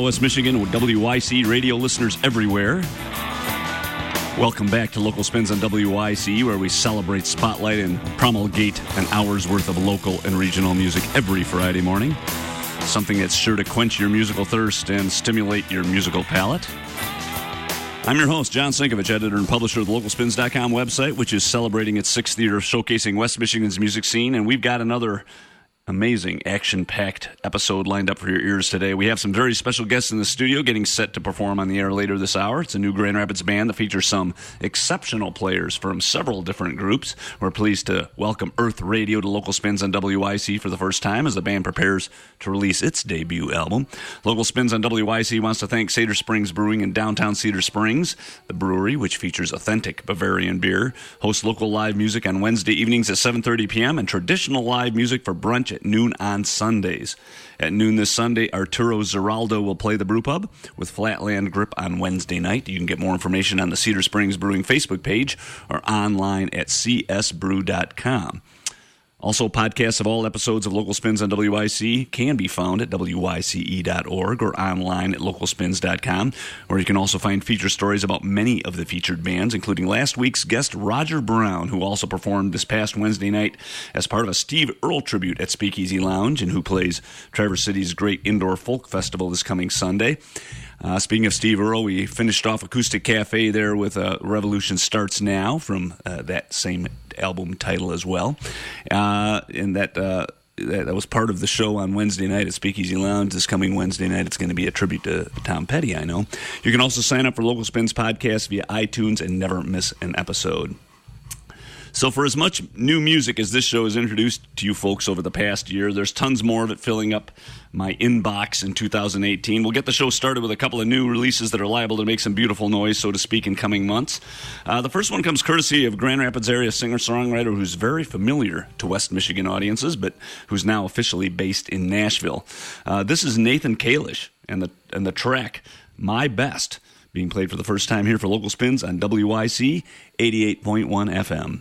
West Michigan, with WYCE radio listeners everywhere. Welcome back to Local Spins on WYCE, where we celebrate, spotlight, and promulgate an hour's worth of local and regional music every Friday morning. Something that's sure to quench your musical thirst and stimulate your musical palate. I'm your host, John Sinkevics, editor and publisher of the LocalSpins.com website, which is celebrating its sixth year of showcasing West Michigan's music scene. And we've got another amazing action packed episode lined up for your ears today. We have some very special guests in the studio getting set to perform on the air later this hour. It's a new Grand Rapids band that features some exceptional players from several different groups. We're pleased to welcome Earth Radio to Local Spins on WYCE for the first time as the band prepares to release its debut album. Local Spins on WYCE wants to thank Cedar Springs Brewing in downtown Cedar Springs, the brewery which features authentic Bavarian beer, hosts local live music on Wednesday evenings at 7:30 p.m. and traditional live music for brunch at noon on Sundays. At noon this Sunday, Arturo Zeraldo will play the brew pub with Flatland Grip on Wednesday night. You can get more information on the Cedar Springs Brewing Facebook page or online at csbrew.com. Also, podcasts of all episodes of Local Spins on WYCE can be found at WYCE.org or online at localspins.com, where you can also find feature stories about many of the featured bands, including last week's guest Roger Brown, who also performed this past Wednesday night as part of a Steve Earle tribute at Speakeasy Lounge and who plays Traverse City's great indoor folk festival this coming Sunday. Uh, speaking of Steve Earle, we finished off Acoustic Cafe there with uh, Revolution Starts Now from uh, that same album title as well. Uh, and that, uh, that, that was part of the show on Wednesday night at Speakeasy Lounge. This coming Wednesday night, it's going to be a tribute to Tom Petty, I know. You can also sign up for Local Spins podcast via iTunes and never miss an episode. So, for as much new music as this show has introduced to you folks over the past year, there's tons more of it filling up my inbox in 2018. We'll get the show started with a couple of new releases that are liable to make some beautiful noise, so to speak, in coming months. Uh, the first one comes courtesy of Grand Rapids area singer songwriter who's very familiar to West Michigan audiences, but who's now officially based in Nashville. Uh, this is Nathan Kalish and the, and the track My Best being played for the first time here for local spins on WYCE 88.1 FM.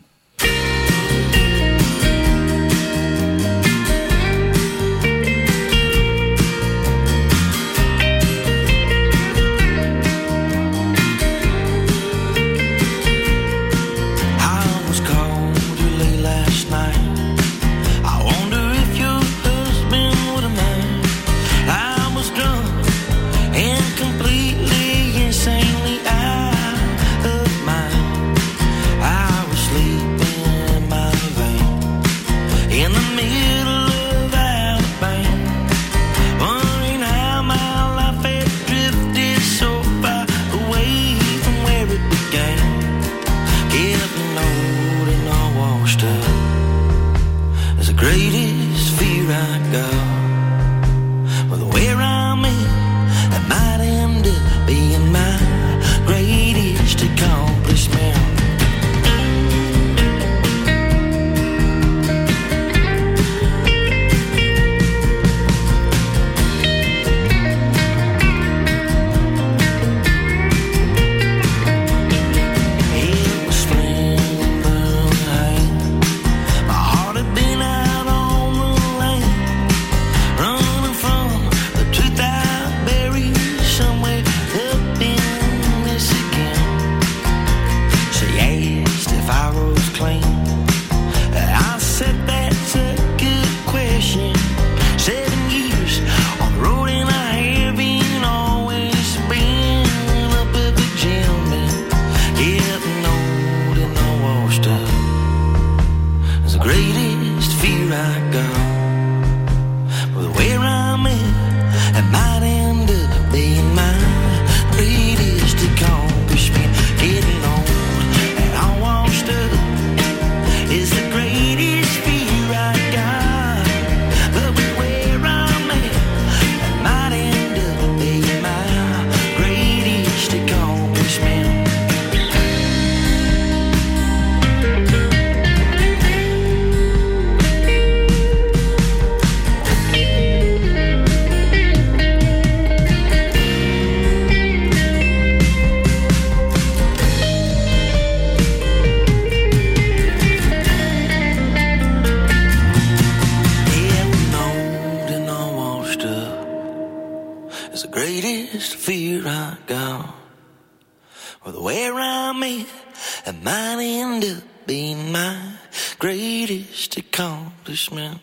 Might end up being my greatest accomplishment.